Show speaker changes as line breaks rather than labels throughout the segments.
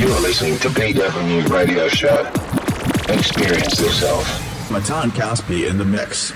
You're listening to BW Radio Show. Experience yourself.
Matan Caspi in the mix.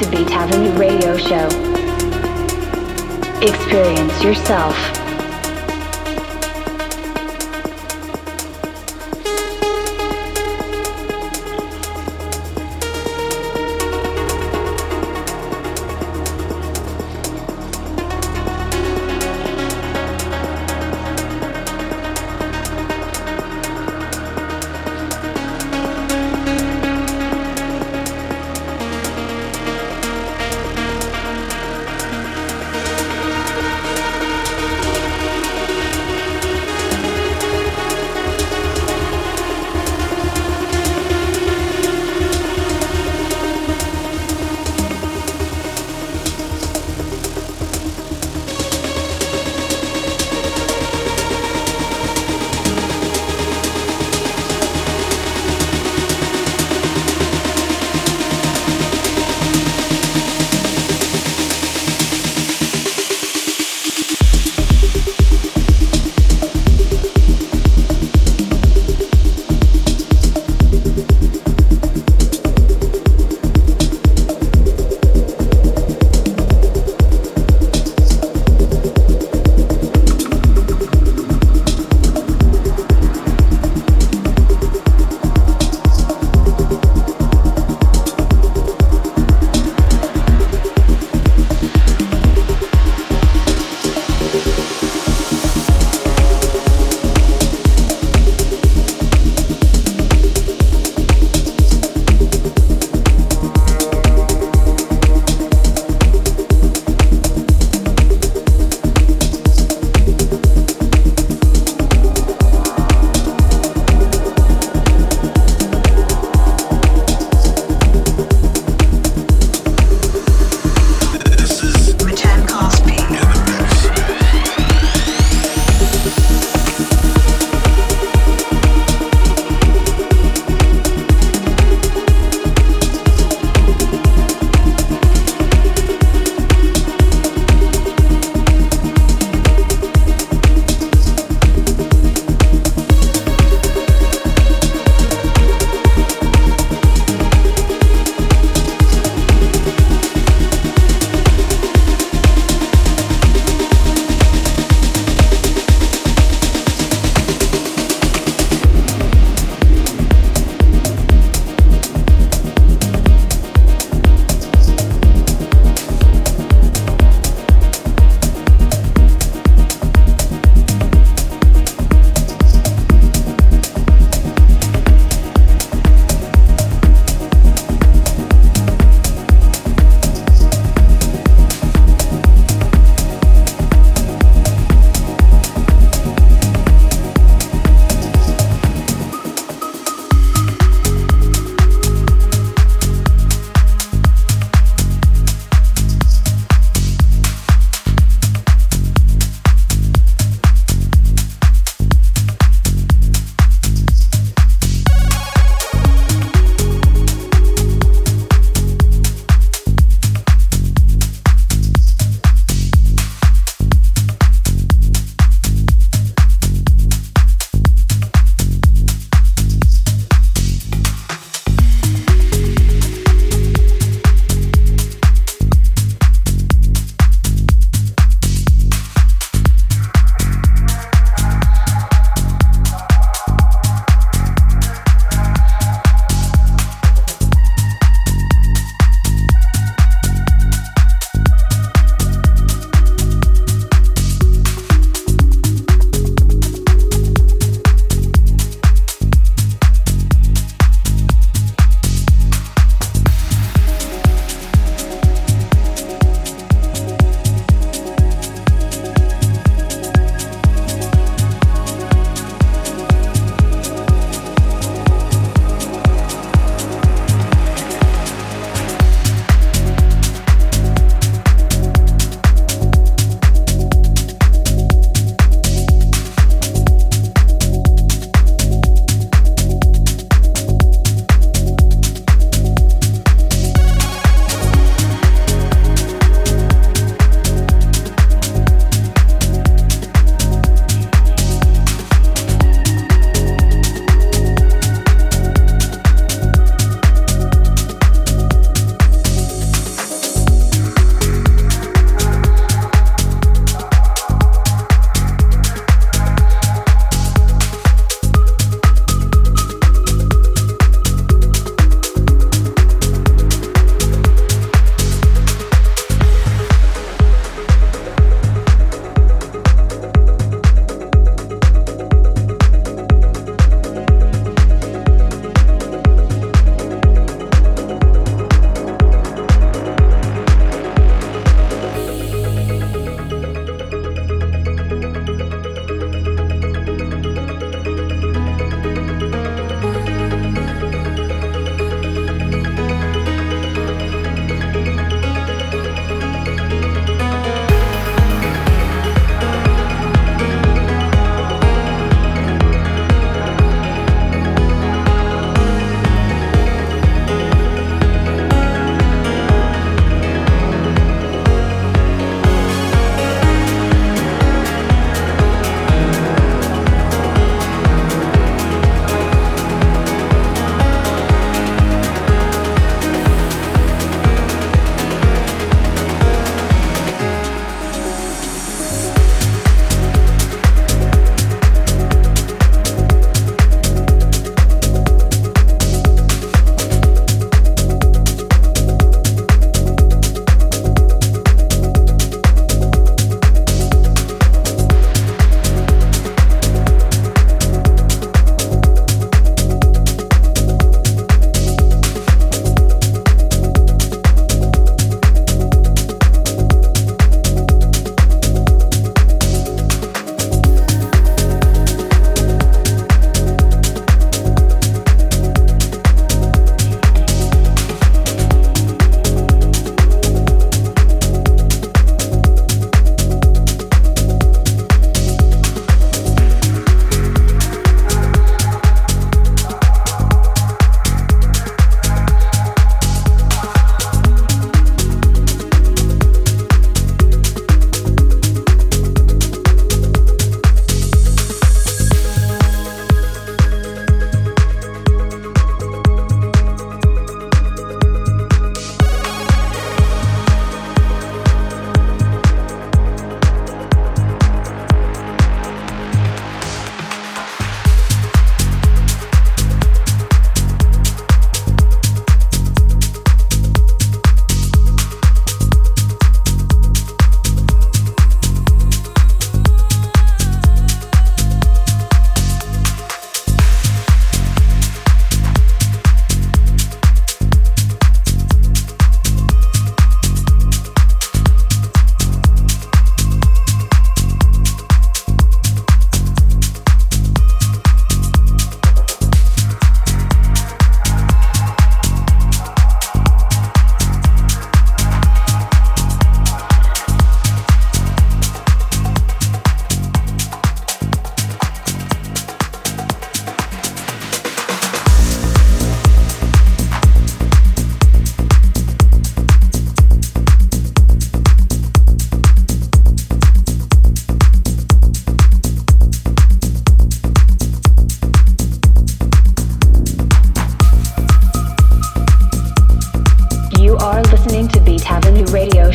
To Radio Show. Experience yourself.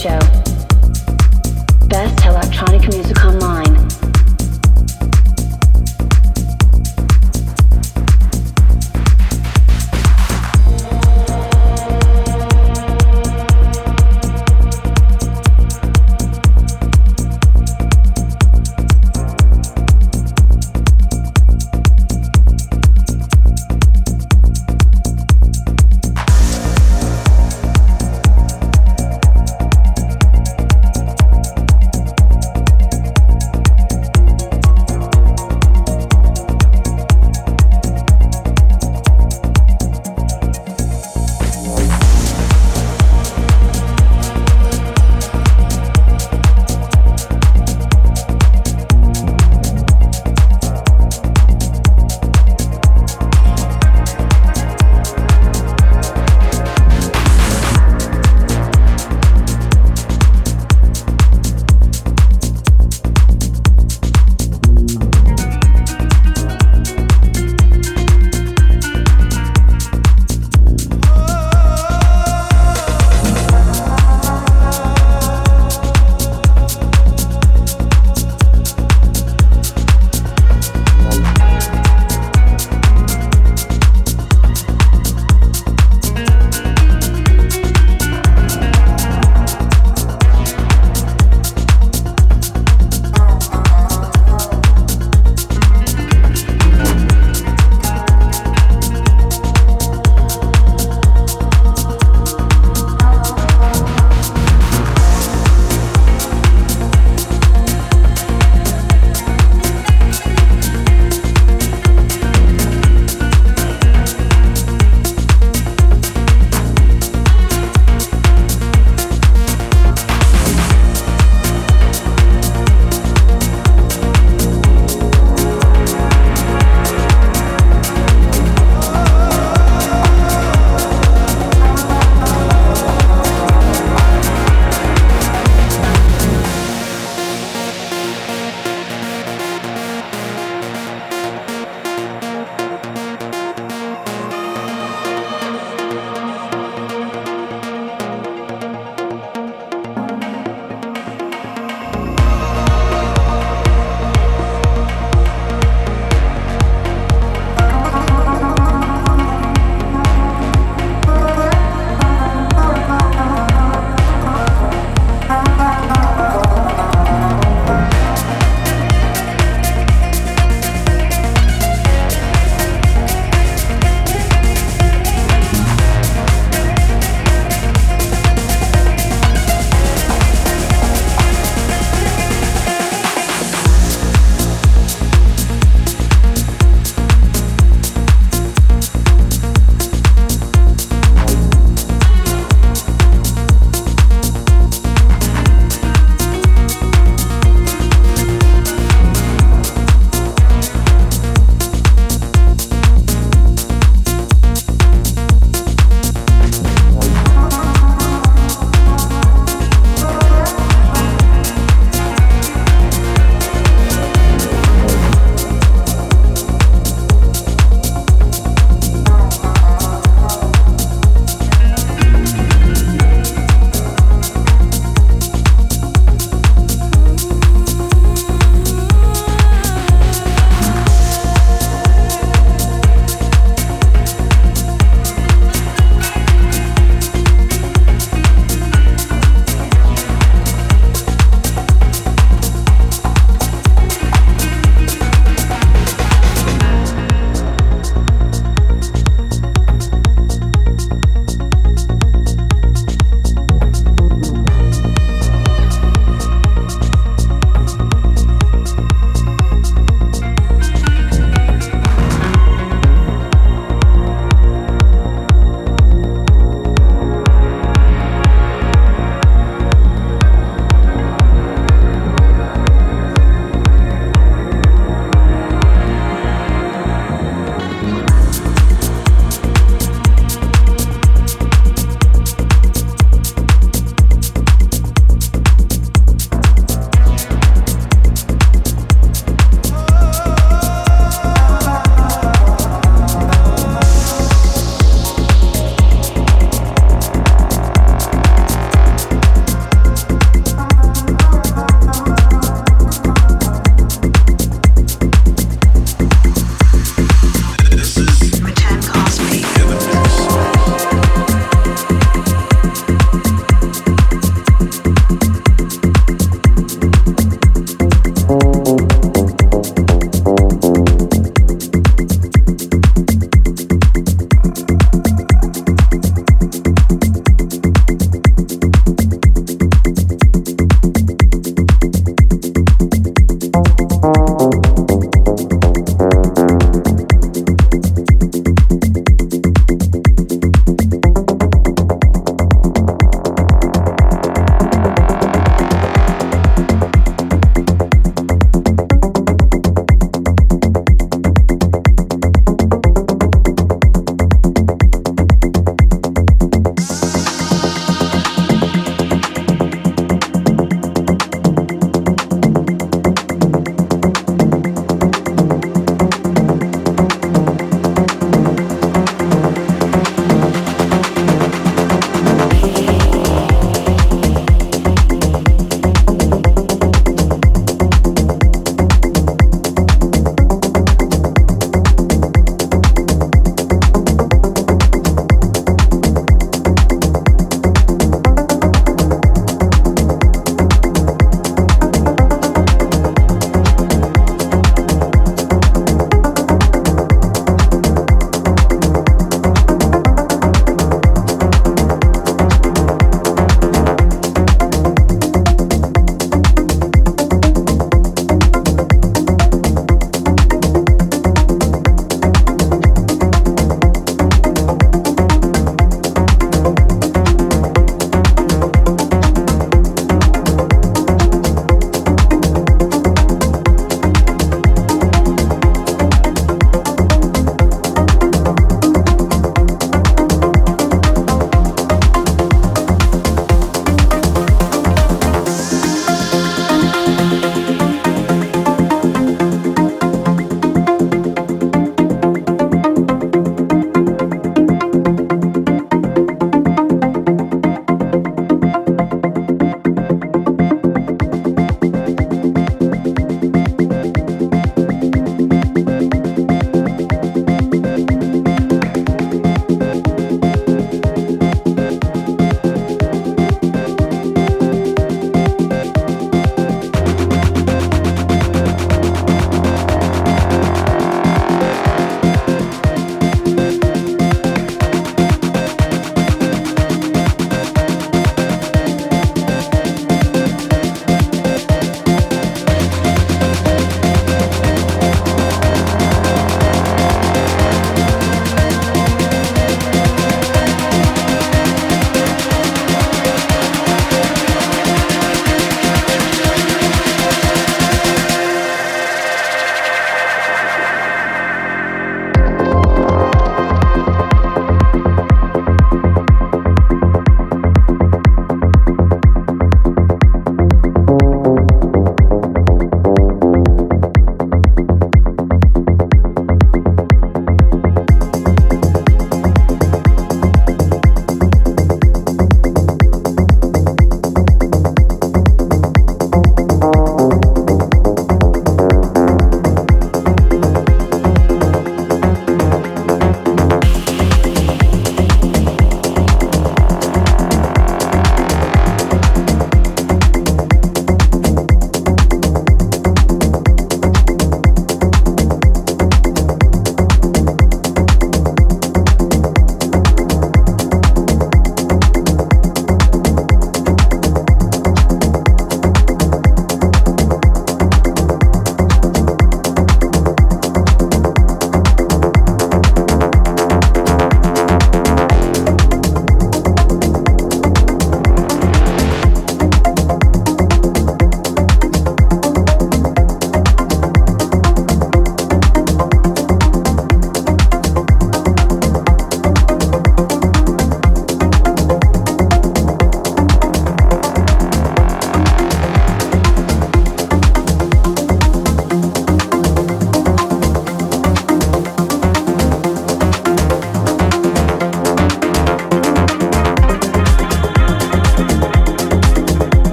show.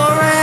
alright.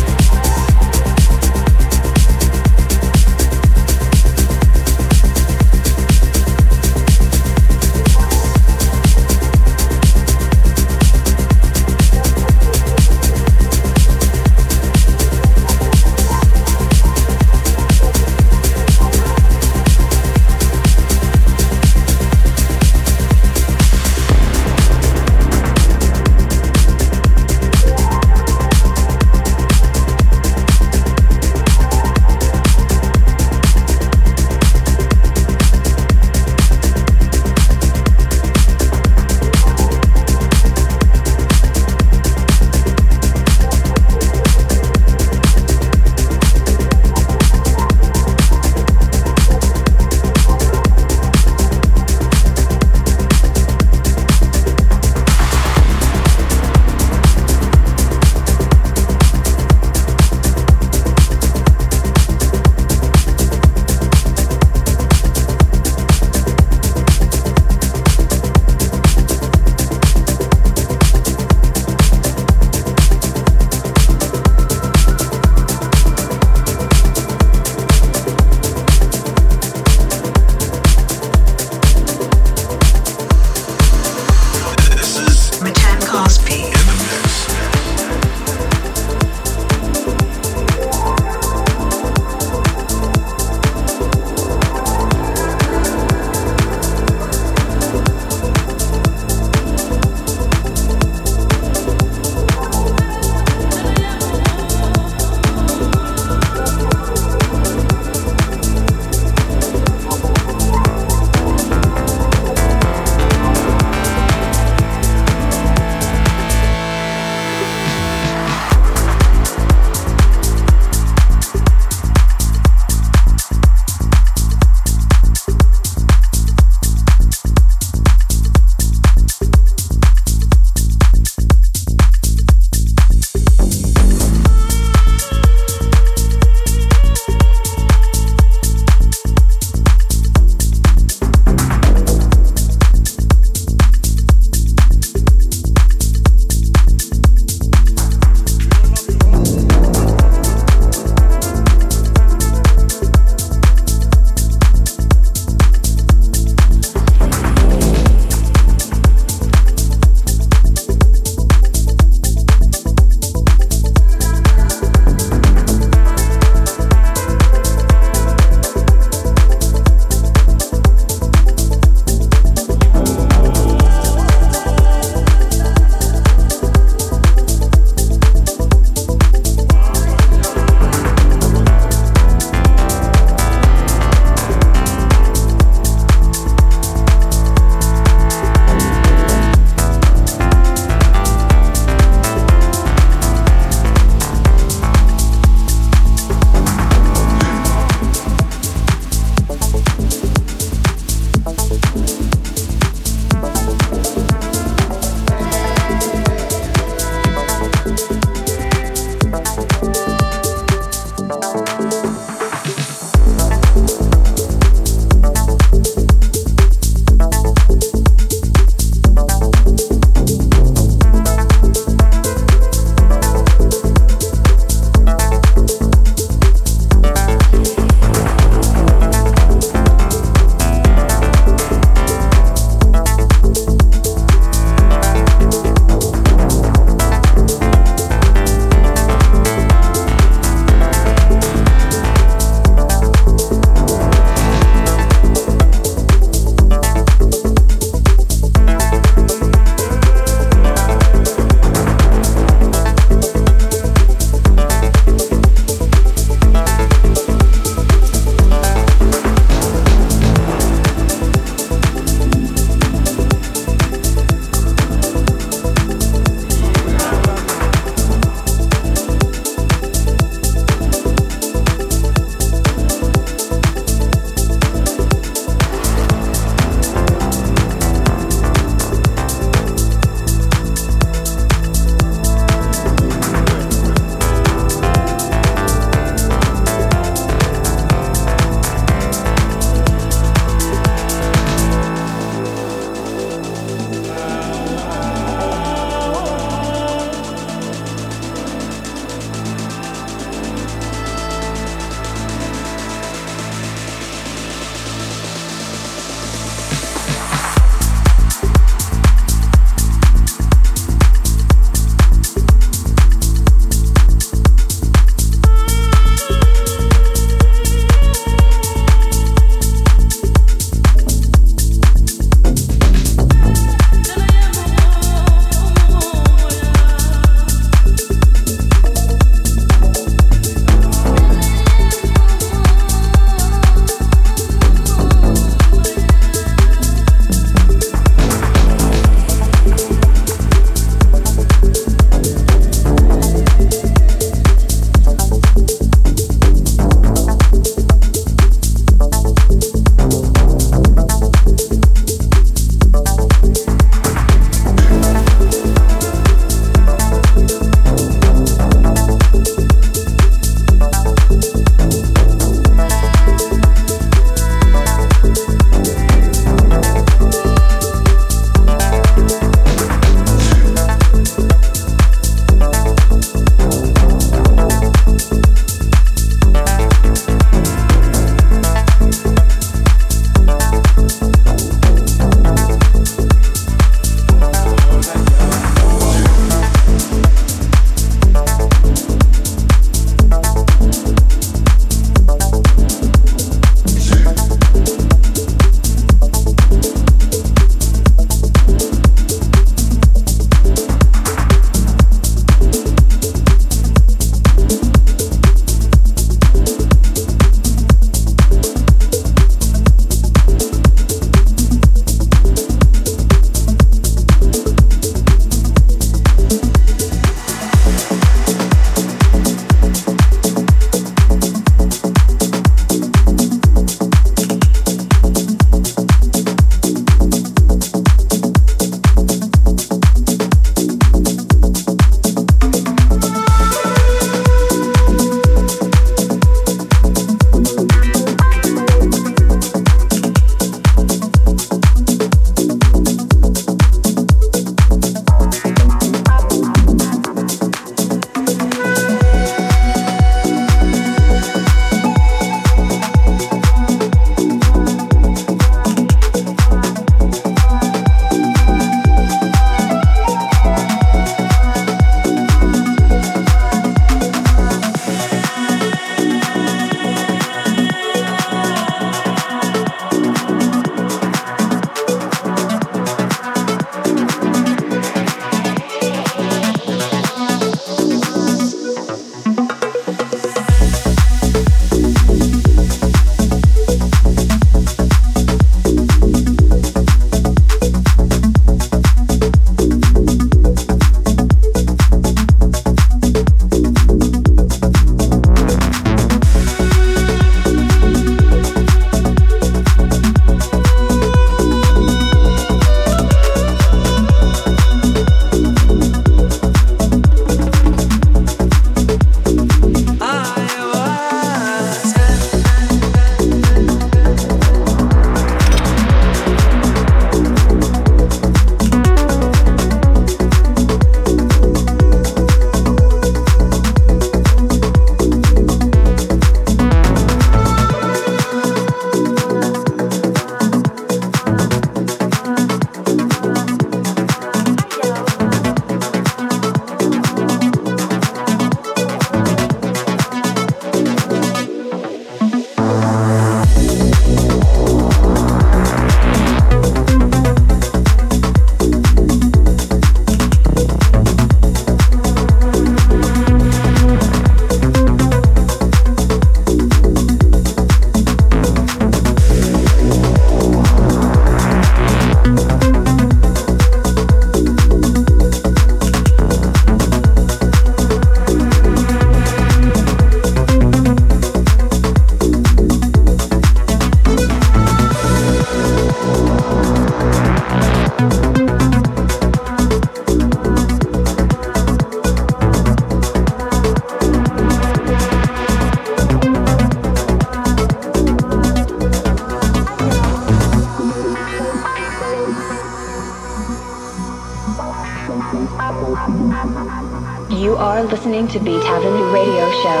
To Beat Avenue Radio Show.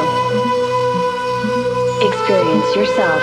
Experience yourself.